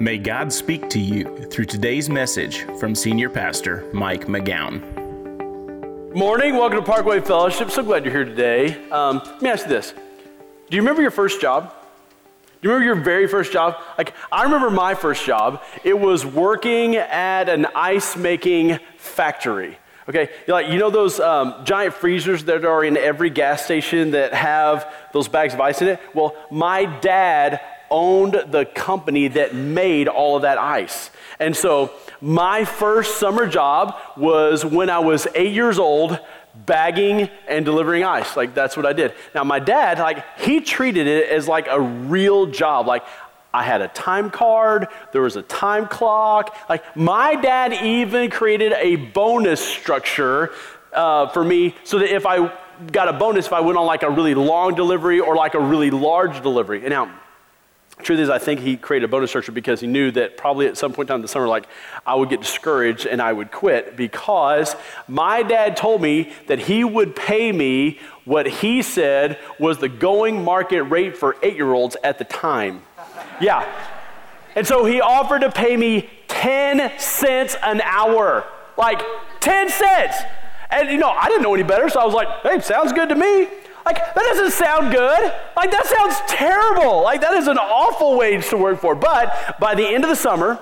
May God speak to you through today's message from Senior Pastor Mike McGowan. Morning, welcome to Parkway Fellowship. So glad you're here today. Um, let me ask you this Do you remember your first job? Do you remember your very first job? Like, I remember my first job. It was working at an ice making factory. Okay, You're like you know those um, giant freezers that are in every gas station that have those bags of ice in it? Well, my dad owned the company that made all of that ice. And so my first summer job was when I was eight years old, bagging and delivering ice. Like that's what I did. Now my dad, like he treated it as like a real job. Like I had a time card, there was a time clock. Like my dad even created a bonus structure uh, for me so that if I got a bonus if I went on like a really long delivery or like a really large delivery. And now Truth is, I think he created a bonus structure because he knew that probably at some point in the summer, like I would get discouraged and I would quit because my dad told me that he would pay me what he said was the going market rate for eight year olds at the time. Yeah. And so he offered to pay me 10 cents an hour. Like 10 cents. And you know, I didn't know any better, so I was like, hey, sounds good to me. Like, that doesn't sound good. Like, that sounds terrible. Like, that is an awful wage to work for. But by the end of the summer,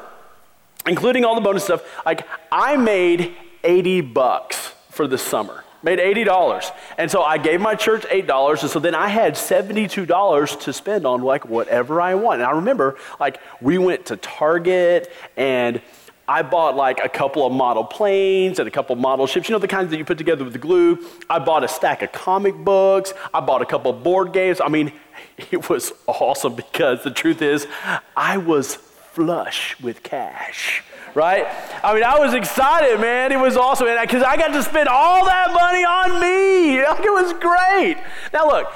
including all the bonus stuff, like, I made 80 bucks for the summer. Made $80. And so I gave my church $8. And so then I had $72 to spend on like whatever I want. And I remember, like, we went to Target and I bought like a couple of model planes and a couple of model ships, you know, the kinds that you put together with the glue. I bought a stack of comic books. I bought a couple of board games. I mean, it was awesome because the truth is, I was flush with cash, right? I mean, I was excited, man. It was awesome because I got to spend all that money on me. Like, it was great. Now, look.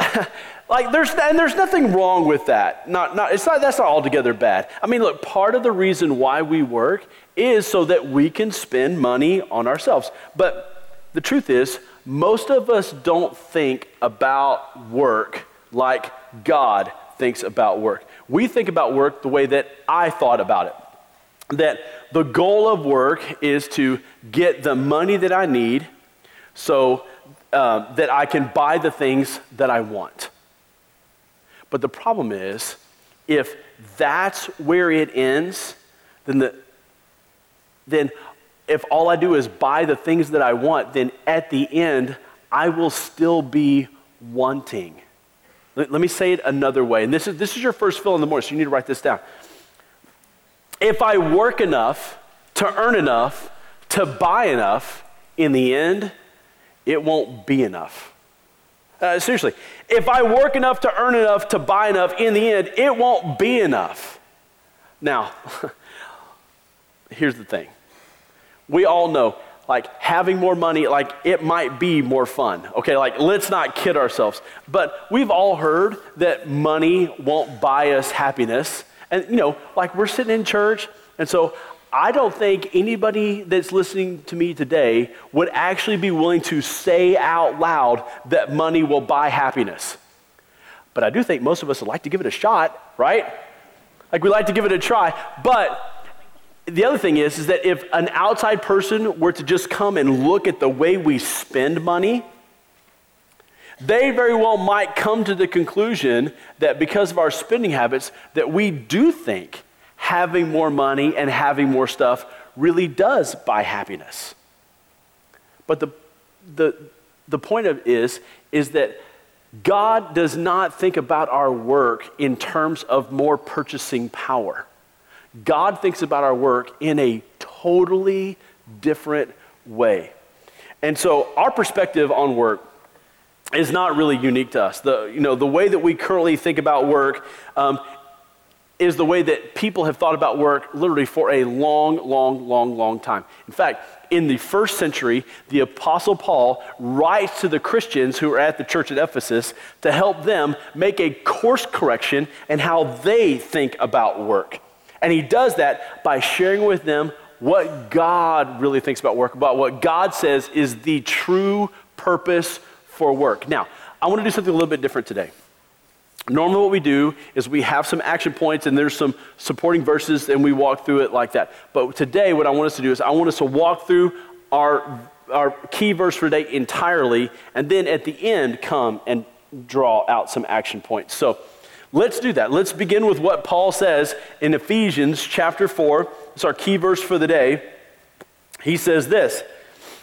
Like there's and there's nothing wrong with that. Not, not it's not that's not altogether bad. I mean, look, part of the reason why we work is so that we can spend money on ourselves. But the truth is, most of us don't think about work like God thinks about work. We think about work the way that I thought about it. That the goal of work is to get the money that I need so uh, that I can buy the things that I want. But the problem is, if that's where it ends, then, the, then if all I do is buy the things that I want, then at the end, I will still be wanting. Let, let me say it another way. And this is, this is your first fill in the morning, so you need to write this down. If I work enough to earn enough to buy enough, in the end, it won't be enough. Uh, seriously, if I work enough to earn enough to buy enough, in the end, it won't be enough. Now, here's the thing. We all know like having more money like it might be more fun okay? Like let's not kid ourselves. But we've all heard that money won't buy us happiness. And you know like we're sitting in church and so I don't think anybody that's listening to me today would actually be willing to say out loud that money will buy happiness. But I do think most of us would like to give it a shot, right? Like we like to give it a try. But the other thing is, is that if an outside person were to just come and look at the way we spend money, they very well might come to the conclusion that because of our spending habits, that we do think having more money and having more stuff really does buy happiness. But the, the, the point of is, is that God does not think about our work in terms of more purchasing power. God thinks about our work in a totally different way. And so our perspective on work is not really unique to us. The, you know, the way that we currently think about work um, is the way that people have thought about work literally for a long, long, long, long time. In fact, in the first century, the Apostle Paul writes to the Christians who are at the church at Ephesus to help them make a course correction in how they think about work. And he does that by sharing with them what God really thinks about work, about what God says is the true purpose for work. Now, I want to do something a little bit different today. Normally, what we do is we have some action points and there's some supporting verses, and we walk through it like that. But today, what I want us to do is I want us to walk through our, our key verse for today entirely, and then at the end, come and draw out some action points. So let's do that. Let's begin with what Paul says in Ephesians chapter 4. It's our key verse for the day. He says this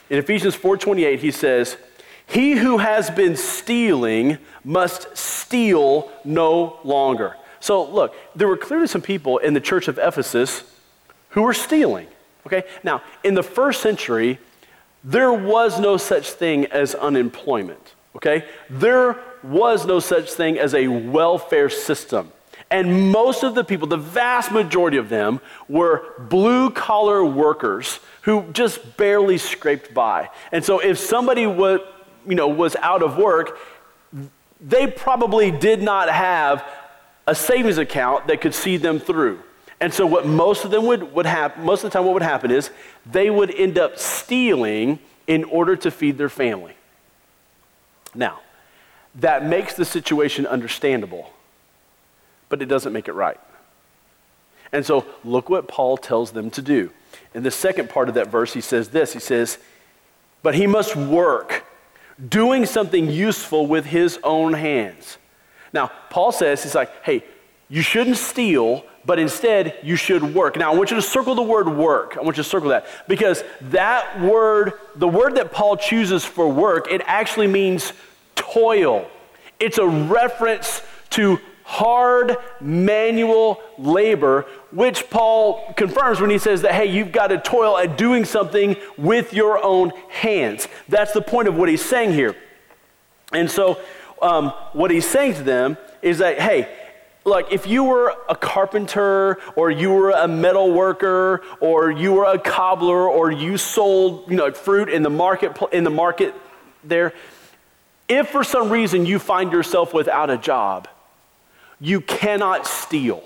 in Ephesians 4:28, he says, he who has been stealing must steal no longer. So, look, there were clearly some people in the church of Ephesus who were stealing. Okay? Now, in the first century, there was no such thing as unemployment. Okay? There was no such thing as a welfare system. And most of the people, the vast majority of them, were blue collar workers who just barely scraped by. And so if somebody would, you know, was out of work, they probably did not have a savings account that could see them through. And so what most of them would, would happen, most of the time what would happen is they would end up stealing in order to feed their family. Now, that makes the situation understandable, but it doesn't make it right. And so look what Paul tells them to do. In the second part of that verse, he says this He says, But he must work doing something useful with his own hands. Now, Paul says, he's like, hey, you shouldn't steal, but instead you should work. Now, I want you to circle the word work. I want you to circle that because that word, the word that Paul chooses for work, it actually means toil. It's a reference to hard manual labor, which Paul confirms when he says that, hey, you've got to toil at doing something with your own hands. That's the point of what he's saying here. And so, um, what he's saying to them is that, hey, look, if you were a carpenter or you were a metal worker or you were a cobbler or you sold you know, fruit in the market, in the market there, if for some reason you find yourself without a job, you cannot steal.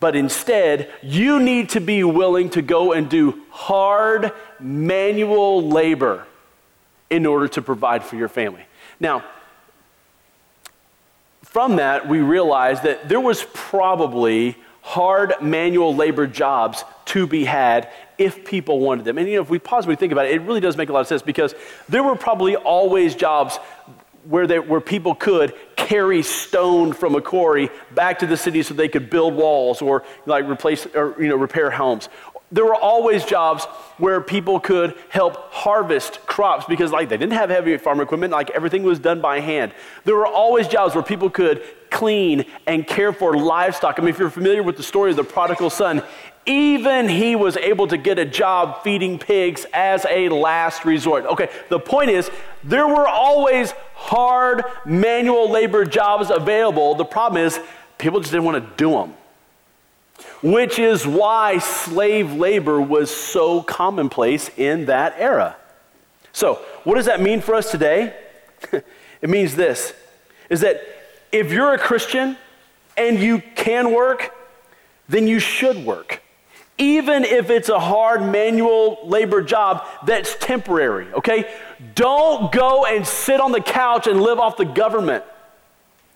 But instead, you need to be willing to go and do hard manual labor in order to provide for your family. Now, from that, we realized that there was probably hard manual labor jobs to be had if people wanted them. And you know, if we pause and we think about it, it really does make a lot of sense because there were probably always jobs where, they, where people could carry stone from a quarry back to the city so they could build walls or like replace or you know repair homes. There were always jobs where people could help harvest crops because like they didn't have heavy farm equipment like everything was done by hand. There were always jobs where people could clean and care for livestock. I mean if you're familiar with the story of the prodigal son even he was able to get a job feeding pigs as a last resort. Okay the point is there were always hard manual labor jobs available the problem is people just didn't want to do them which is why slave labor was so commonplace in that era. So, what does that mean for us today? it means this is that if you're a Christian and you can work, then you should work. Even if it's a hard manual labor job that's temporary, okay? Don't go and sit on the couch and live off the government.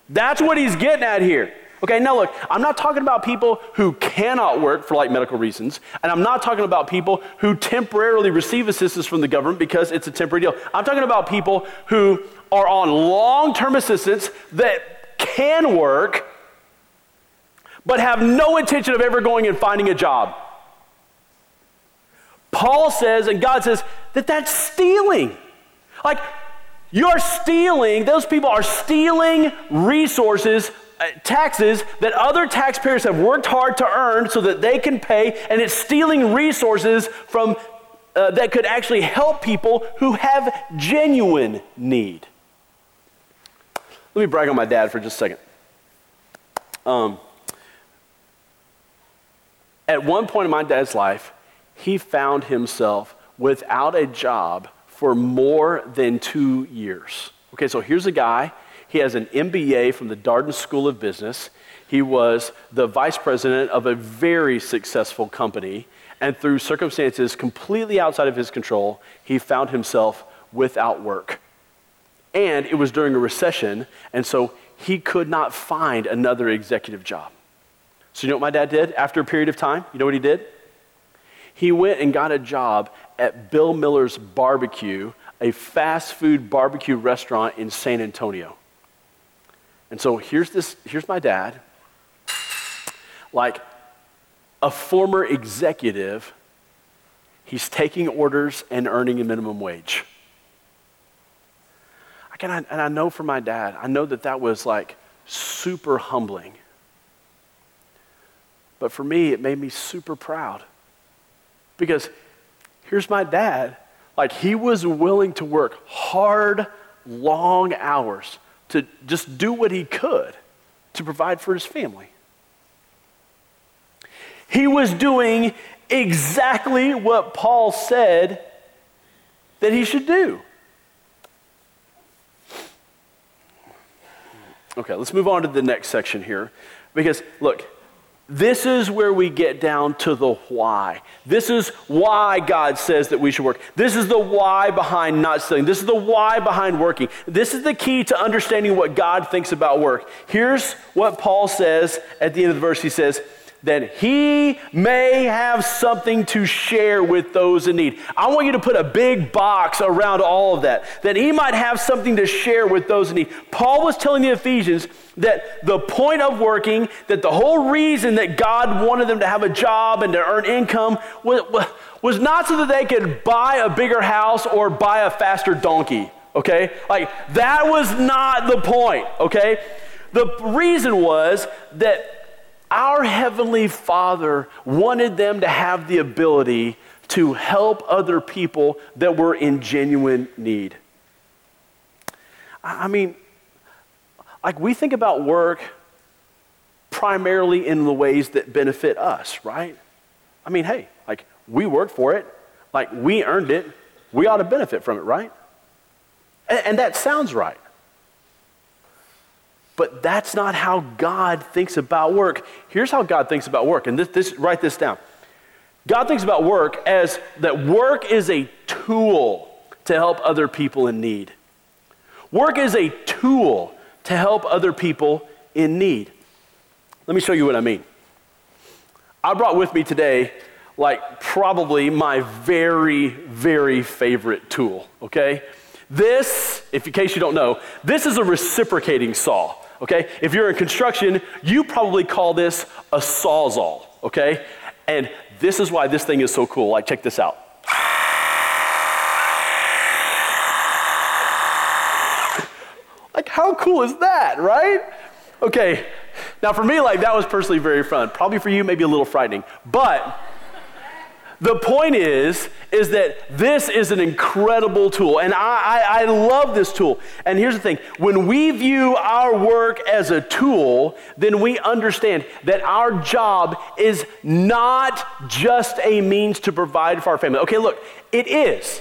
That's what he's getting at here. Okay, now look, I'm not talking about people who cannot work for like medical reasons, and I'm not talking about people who temporarily receive assistance from the government because it's a temporary deal. I'm talking about people who are on long term assistance that can work, but have no intention of ever going and finding a job. Paul says, and God says, that that's stealing. Like, you're stealing, those people are stealing resources uh, taxes that other taxpayers have worked hard to earn so that they can pay, and it's stealing resources from uh, that could actually help people who have genuine need. Let me brag on my dad for just a second. Um, at one point in my dad's life, he found himself without a job for more than two years. Okay, so here's a guy he has an MBA from the Darden School of Business. He was the vice president of a very successful company. And through circumstances completely outside of his control, he found himself without work. And it was during a recession, and so he could not find another executive job. So, you know what my dad did after a period of time? You know what he did? He went and got a job at Bill Miller's Barbecue, a fast food barbecue restaurant in San Antonio. And so here's this here's my dad like a former executive he's taking orders and earning a minimum wage. I, and I know for my dad, I know that that was like super humbling. But for me, it made me super proud. Because here's my dad. Like, he was willing to work hard, long hours to just do what he could to provide for his family. He was doing exactly what Paul said that he should do. Okay, let's move on to the next section here. Because, look, this is where we get down to the why. This is why God says that we should work. This is the why behind not stealing. This is the why behind working. This is the key to understanding what God thinks about work. Here's what Paul says at the end of the verse. He says, that he may have something to share with those in need. I want you to put a big box around all of that, that he might have something to share with those in need. Paul was telling the Ephesians that the point of working, that the whole reason that God wanted them to have a job and to earn income was, was not so that they could buy a bigger house or buy a faster donkey, okay? Like, that was not the point, okay? The reason was that our Heavenly Father wanted them to have the ability to help other people that were in genuine need. I mean, like we think about work primarily in the ways that benefit us, right? I mean, hey, like we work for it, like we earned it, we ought to benefit from it, right? And, and that sounds right. But that's not how God thinks about work. Here's how God thinks about work, and this, this, write this down. God thinks about work as that work is a tool to help other people in need. Work is a tool to help other people in need. Let me show you what I mean. I brought with me today, like, probably my very, very favorite tool, okay? This, if in case you don't know, this is a reciprocating saw okay? If you're in construction, you probably call this a sawzall, okay? And this is why this thing is so cool. Like, check this out. Like, how cool is that, right? Okay, now for me, like, that was personally very fun. Probably for you, maybe a little frightening. But the point is, is that this is an incredible tool, and I, I, I, love this tool. And here's the thing when we view our work as a tool, then we understand that our job is not just a means to provide for our family. Okay, look, it is.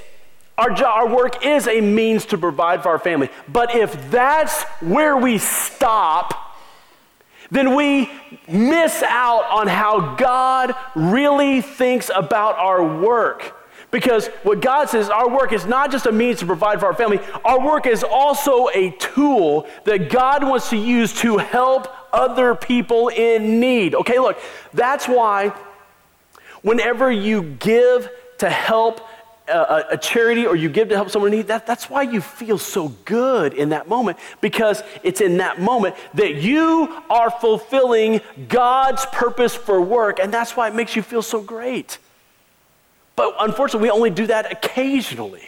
Our, job, our work is a means to provide for our family. But if that's where we stop, then we miss out on how God really thinks about our work. Because what God says, our work is not just a means to provide for our family, our work is also a tool that God wants to use to help other people in need. Okay, look, that's why whenever you give to help a, a, charity or you give to help someone in need, that, that's why you feel so good in that moment because it's in that moment that you are fulfilling God's purpose for work, and that's why it makes you feel so great. But unfortunately, we only do that occasionally.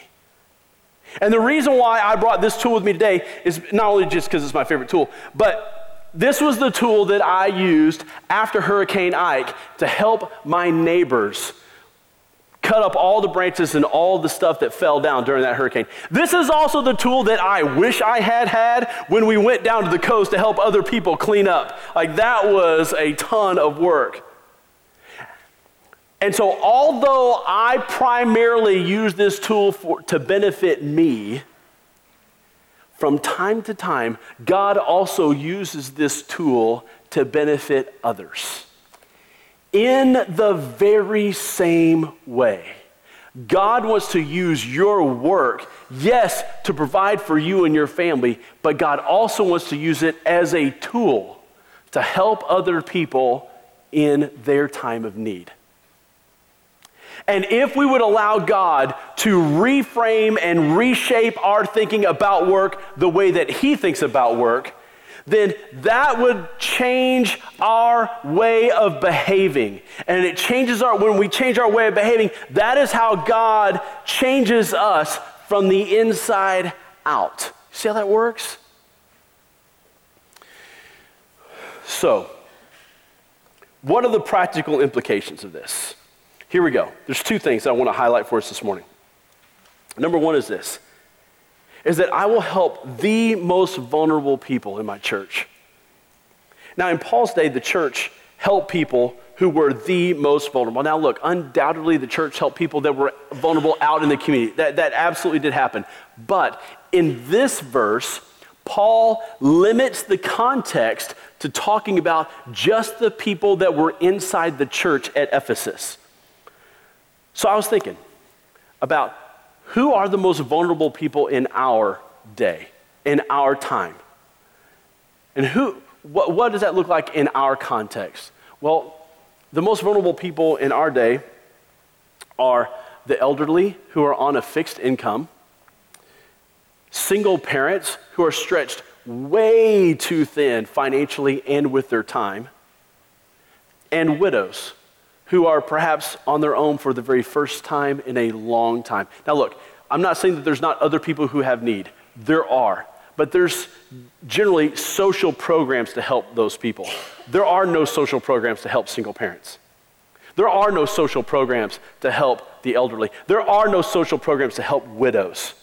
And the reason why I brought this tool with me today is not only just because it's my favorite tool, but this was the tool that I used after Hurricane Ike to help my neighbors cut up all the branches and all the stuff that fell down during that hurricane. This is also the tool that I wish I had had when we went down to the coast to help other people clean up. Like that was a ton of work. And so, although I primarily use this tool for, to benefit me, from time to time, God also uses this tool to benefit others. In the very same way, God wants to use your work, yes, to provide for you and your family, but God also wants to use it as a tool to help other people in their time of need. And if we would allow God to reframe and reshape our thinking about work the way that He thinks about work, then that would change our way of behaving. And it changes our, when we change our way of behaving, that is how God changes us from the inside out. See how that works? So, what are the practical implications of this? Here we go. There's two things I want to highlight for us this morning. Number one is this is that I will help the most vulnerable people in my church. Now, in Paul's day, the church helped people who were the most vulnerable. Now, look, undoubtedly the church helped people that were vulnerable out in the community. That, that absolutely did happen. But in this verse, Paul limits the context to talking about just the people that were inside the church at Ephesus. So I was thinking about who are the most vulnerable people in our day, in our time? And who, what, what does that look like in our context? Well, the most vulnerable people in our day are the elderly who are on a fixed income, single parents who are stretched way too thin financially and with their time, and widows who are perhaps on their own for the very first time in a long time. Now, look, I'm not saying that there's not other people who have need. There are. But there's generally social programs to help those people. There are no social programs to help single parents. There are no social programs to help the elderly. There are no social programs to help widows.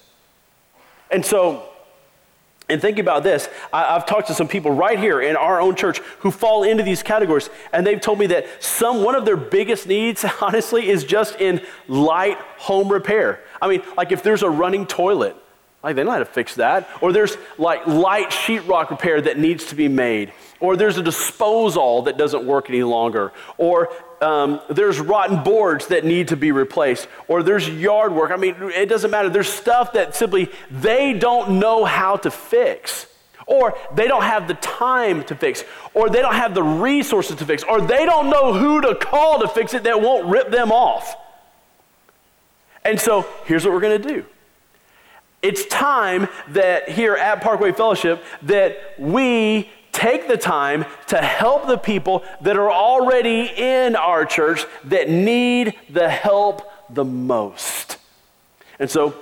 And so, and think about this. I, have talked to some people right here in our own church who fall into these categories, and they've told me that some one of their biggest needs, honestly, is just in light home repair. I mean, like if there's a running toilet, like they know how to fix that. Or there's like light sheetrock repair that needs to be made. Or there's a disposal that doesn't work any longer. Or um, there's rotten boards that need to be replaced, or there's yard work. I mean, it doesn't matter. There's stuff that simply they don't know how to fix, or they don't have the time to fix, or they don't have the resources to fix, or they don't know who to call to fix it that won't rip them off. And so here's what we're going to do. It's time that here at Parkway Fellowship that we take the time to help the people that are already in our church that need the help the most. And so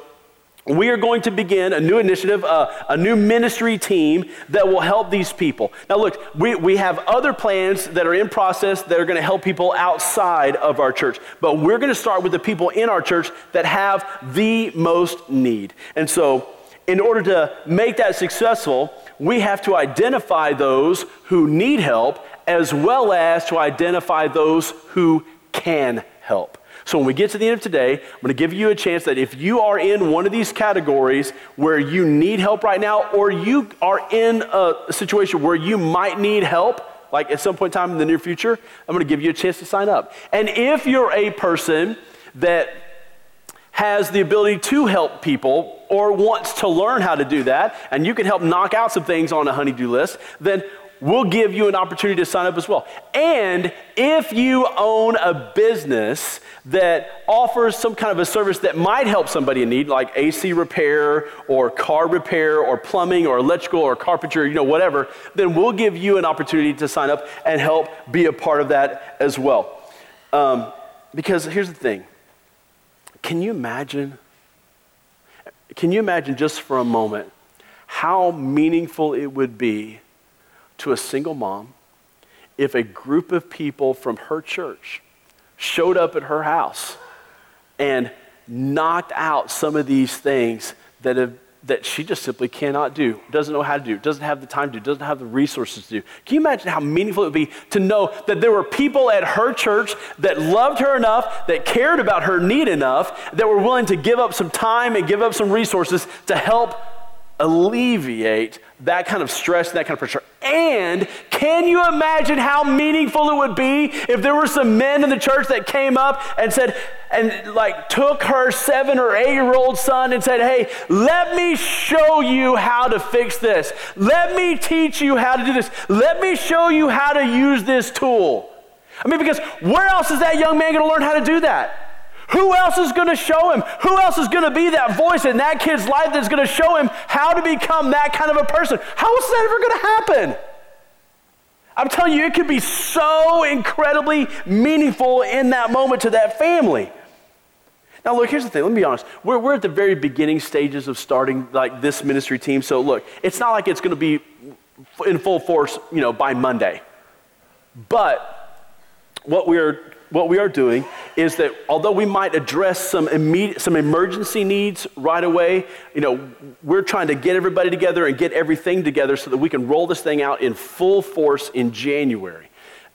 we are going to begin a new initiative, uh, a new ministry team that will help these people. Now, look, we, we have other plans that are in process that are going to help people outside of our church. But we're going to start with the people in our church that have the most need. And so, in order to make that successful, we have to identify those who need help as well as to identify those who can help. So when we get to the end of today, I'm going to give you a chance that if you are in one of these categories where you need help right now, or you are in a situation where you might need help, like at some point in time in the near future, I'm going to give you a chance to sign up. And if you're a person that has the ability to help people or wants to learn how to do that, and you can help knock out some things on a honeydew list, then we'll give you an opportunity to sign up as well. And if you own a business that offers some kind of a service that might help somebody in need, like AC repair or car repair or plumbing or electrical or carpentry, you know, whatever, then we'll give you an opportunity to sign up and help be a part of that as well. Um, because here's the thing can you imagine? Can you imagine just for a moment how meaningful it would be to a single mom if a group of people from her church showed up at her house and knocked out some of these things that have that she just simply cannot do, doesn't know how to do, doesn't have the time to do, doesn't have the resources to do. Can you imagine how meaningful it would be to know that there were people at her church that loved her enough, that cared about her need enough, that were willing to give up some time and give up some resources to help alleviate that kind of stress and that kind of pressure. And can you imagine how meaningful it would be if there were some men in the church that came up and said, and like took her seven or eight year old son and said, Hey, let me show you how to fix this. Let me teach you how to do this. Let me show you how to use this tool. I mean, because where else is that young man going to learn how to do that? Who else is going to show him? Who else is going to be that voice in that kid's life that's going to show him how to become that kind of a person? How is that ever going to happen? I'm telling you, it could be so incredibly meaningful in that moment to that family. Now, look, here's the thing. Let me be honest. We're, we're at the very beginning stages of starting like this ministry team. So, look, it's not like it's going to be in full force, you know, by Monday. But what we're what we are doing is that although we might address some immediate, some emergency needs right away, you know, we're trying to get everybody together and get everything together so that we can roll this thing out in full force in January.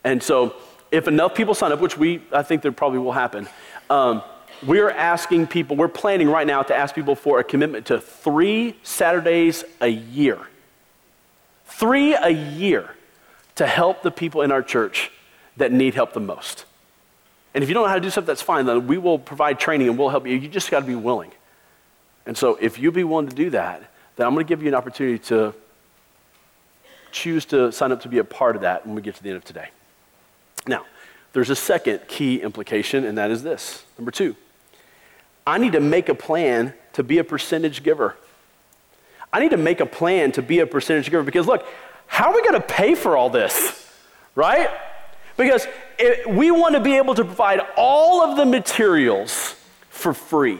And so, if enough people sign up, which we I think there probably will happen, um, we're asking people. We're planning right now to ask people for a commitment to three Saturdays a year. Three a year to help the people in our church that need help the most. And if you don't know how to do stuff, that's fine. Then we will provide training and we'll help you. You just got to be willing. And so if you be willing to do that, then I'm going to give you an opportunity to choose to sign up to be a part of that when we get to the end of today. Now, there's a second key implication, and that is this. Number two, I need to make a plan to be a percentage giver. I need to make a plan to be a percentage giver because, look, how are we going to pay for all this? Right? Because we want to be able to provide all of the materials for free.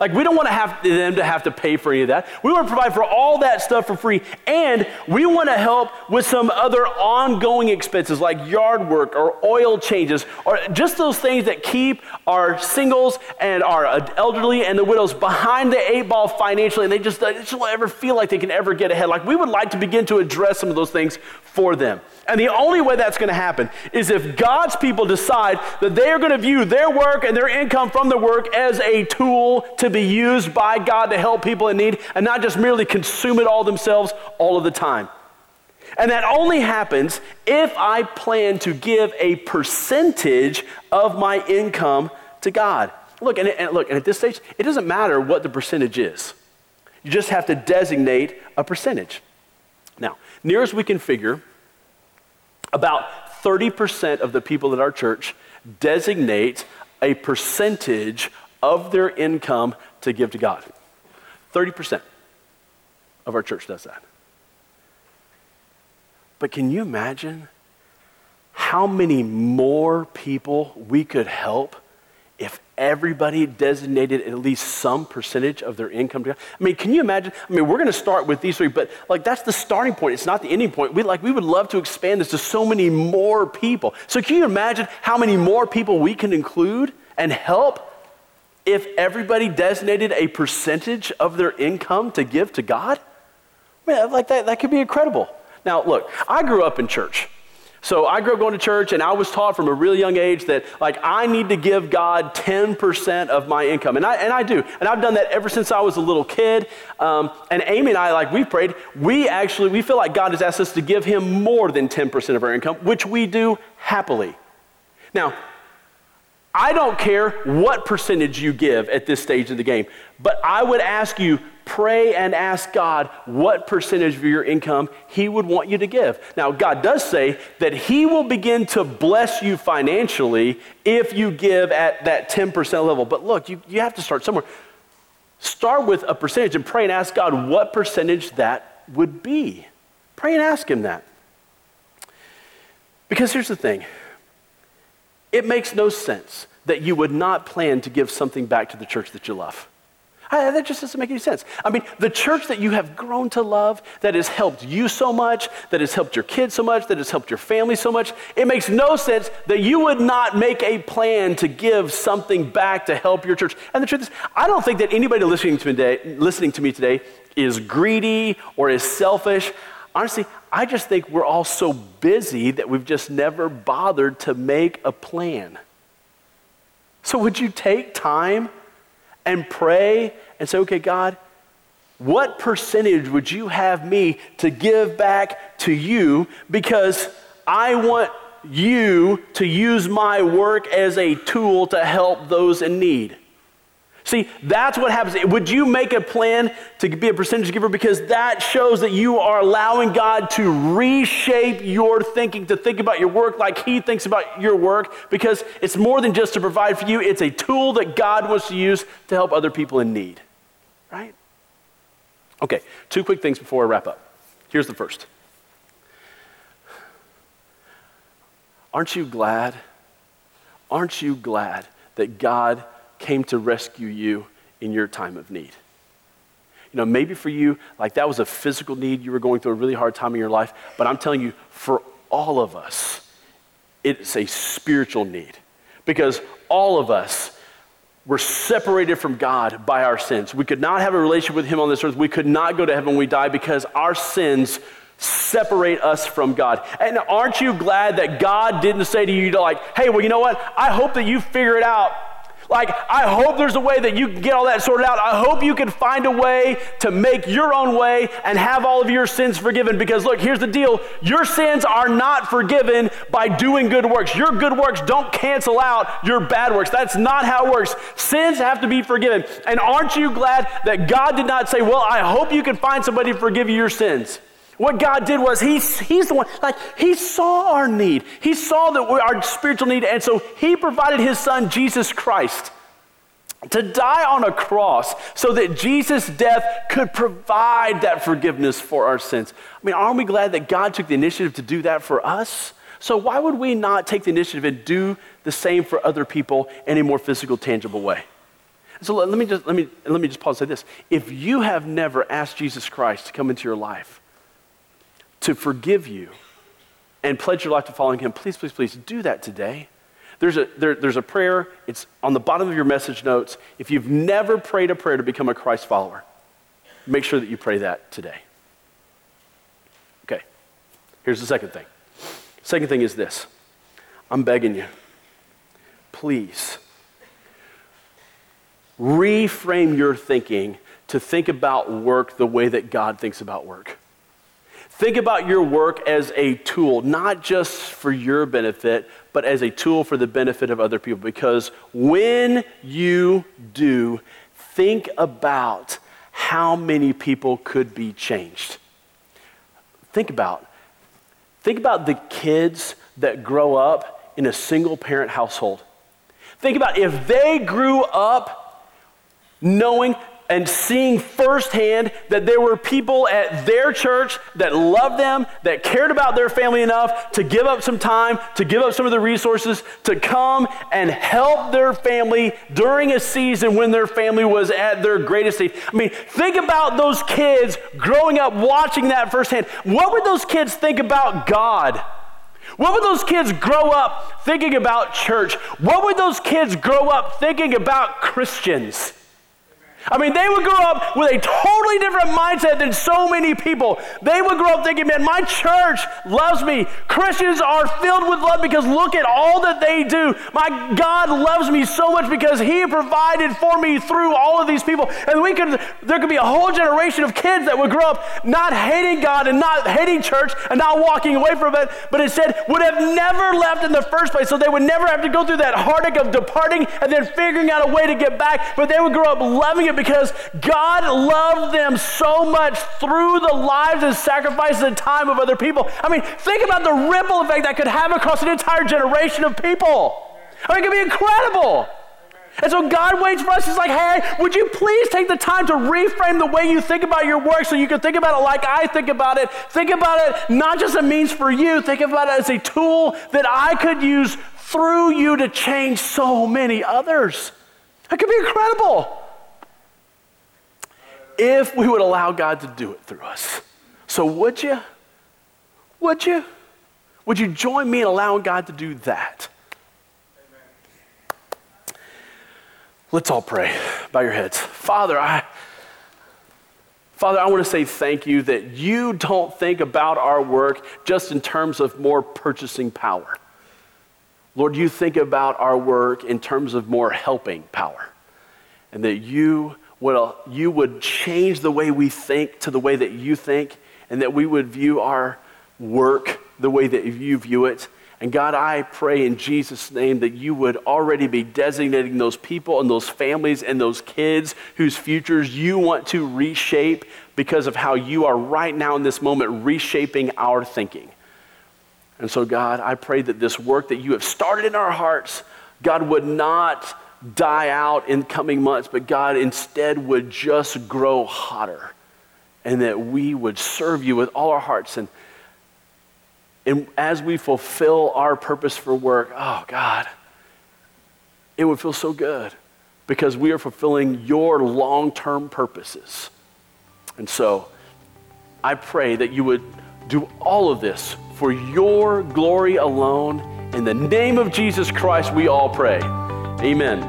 Like, we don't want to have them to have to pay for any of that. We want to provide for all that stuff for free. And we want to help with some other ongoing expenses like yard work or oil changes or just those things that keep our singles and our elderly and the widows behind the eight ball financially. And they just, they just don't ever feel like they can ever get ahead. Like, we would like to begin to address some of those things for them. And the only way that's going to happen is if God's people decide that they are going to view their work and their income from their work as a tool to be used by God to help people in need and not just merely consume it all themselves all of the time. And that only happens if I plan to give a percentage of my income to God. Look, and, and look, and at this stage, it doesn't matter what the percentage is. You just have to designate a percentage. Now, near as we can figure, about 30% of the people at our church designate a percentage of their income to give to God. 30% of our church does that. But can you imagine how many more people we could help if everybody designated at least some percentage of their income to God? I mean, can you imagine? I mean, we're going to start with these three, but like that's the starting point. It's not the ending point. We like we would love to expand this to so many more people. So can you imagine how many more people we can include and help if everybody designated a percentage of their income to give to God? I mean, like that, that could be incredible. Now, look, I grew up in church. So I grew up going to church, and I was taught from a really young age that, like, I need to give God 10% of my income. And I, and I do. And I've done that ever since I was a little kid. Um, and Amy and I, like, we prayed, we actually, we feel like God has asked us to give him more than 10% of our income, which we do happily. Now, I don't care what percentage you give at this stage of the game, but I would ask you pray and ask God what percentage of your income He would want you to give. Now, God does say that He will begin to bless you financially if you give at that 10% level. But look, you, you have to start somewhere. Start with a percentage and pray and ask God what percentage that would be. Pray and ask Him that. Because here's the thing it makes no sense that you would not plan to give something back to the church that you love. I, that just doesn't make any sense. I mean, the church that you have grown to love, that has helped you so much, that has helped your kids so much, that has helped your family so much, it makes no sense that you would not make a plan to give something back to help your church. And the truth is, I don't think that anybody listening to me today, listening to me today is greedy or is selfish. Honestly, I just think we're all so busy that we've just never bothered to make a plan. So, would you take time and pray and say, okay, God, what percentage would you have me to give back to you because I want you to use my work as a tool to help those in need? See, that's what happens. Would you make a plan to be a percentage giver? Because that shows that you are allowing God to reshape your thinking, to think about your work like He thinks about your work, because it's more than just to provide for you, it's a tool that God wants to use to help other people in need. Right? Okay, two quick things before I wrap up. Here's the first. Aren't you glad? Aren't you glad that God came to rescue you in your time of need. You know, maybe for you, like that was a physical need, you were going through a really hard time in your life, but I'm telling you, for all of us, it's a spiritual need. Because all of us were separated from God by our sins. We could not have a relationship with Him on this earth. We could not go to heaven when we die because our sins separate us from God. And aren't you glad that God didn't say to you, like, hey, well, you know what? I hope that you figure it out like, I hope there's a way that you can get all that sorted out. I hope you can find a way to make your own way and have all of your sins forgiven. Because, look, here's the deal your sins are not forgiven by doing good works. Your good works don't cancel out your bad works. That's not how it works. Sins have to be forgiven. And aren't you glad that God did not say, Well, I hope you can find somebody to forgive you your sins? What God did was he's, he's the one, like, He saw our need. He saw that we, our spiritual need, and so He provided His Son, Jesus Christ, to die on a cross so that Jesus' death could provide that forgiveness for our sins. I mean, aren't we glad that God took the initiative to do that for us? So, why would we not take the initiative and do the same for other people in a more physical, tangible way? So let me just let me let me just pause and say this. If you have never asked Jesus Christ to come into your life, to forgive you and pledge your life to following him, please, please, please do that today. There's a, there, there's a prayer, it's on the bottom of your message notes. If you've never prayed a prayer to become a Christ follower, make sure that you pray that today. Okay, here's the second thing. Second thing is this I'm begging you, please reframe your thinking to think about work the way that God thinks about work. Think about your work as a tool, not just for your benefit, but as a tool for the benefit of other people. Because when you do, think about how many people could be changed. Think about think about the kids that grow up in a single parent household. Think about if they grew up knowing and seeing firsthand that there were people at their church that loved them, that cared about their family enough to give up some time, to give up some of the resources, to come and help their family during a season when their family was at their greatest need. I mean, think about those kids growing up watching that firsthand. What would those kids think about God? What would those kids grow up thinking about church? What would those kids grow up thinking about Christians? I mean, they would grow up with a totally different mindset than so many people. They would grow up thinking, man, my church loves me. Christians are filled with love because look at all that they do. My God loves me so much because He provided for me through all of these people. And we could, there could be a whole generation of kids that would grow up not hating God and not hating church and not walking away from it, but instead would have never left in the first place. So they would never have to go through that heartache of departing and then figuring out a way to get back, but they would grow up loving it it because God loved them so much through the lives and sacrifices and time of other people. I mean, think about the ripple effect that could have across an entire generation of people. I mean, it could be incredible. And so God waits for us. He's like, hey, would you please take the time to reframe the way you think about your work so you can think about it like I think about it? Think about it not just a means for you, think about it as a tool that I could use through you to change so many others. That could be incredible if we would allow God to do it through us. So, would you? Would you? Would you join me in allowing God to do that? Amen. Let's all pray. Bow your heads. Father, I. Father, I want to say thank you that you don't think about our work just in terms of more purchasing power. Lord, you think about our work in terms of more helping power. And that you well, you would change the way we think to the way that you think, and that we would view our work the way that you view it. And God, I pray in Jesus' name that you would already be designating those people and those families and those kids whose futures you want to reshape because of how you are right now in this moment reshaping our thinking. And so, God, I pray that this work that you have started in our hearts, God, would not die out in coming months, but God instead would just grow hotter and that we would serve you with all our hearts. And, and as we fulfill our purpose for work, oh God, it would feel so good because we are fulfilling your long term purposes. And so I pray that you would do all of this for your glory alone. In the name of Jesus Christ, we all pray. Amen.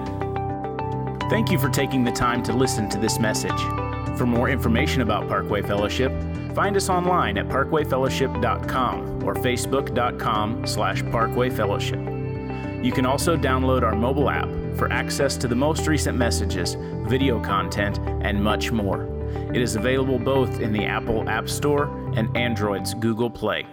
Thank you for taking the time to listen to this message. For more information about Parkway Fellowship, find us online at parkwayfellowship.com or facebook.com slash parkwayfellowship. You can also download our mobile app for access to the most recent messages, video content, and much more. It is available both in the Apple App Store and Android's Google Play.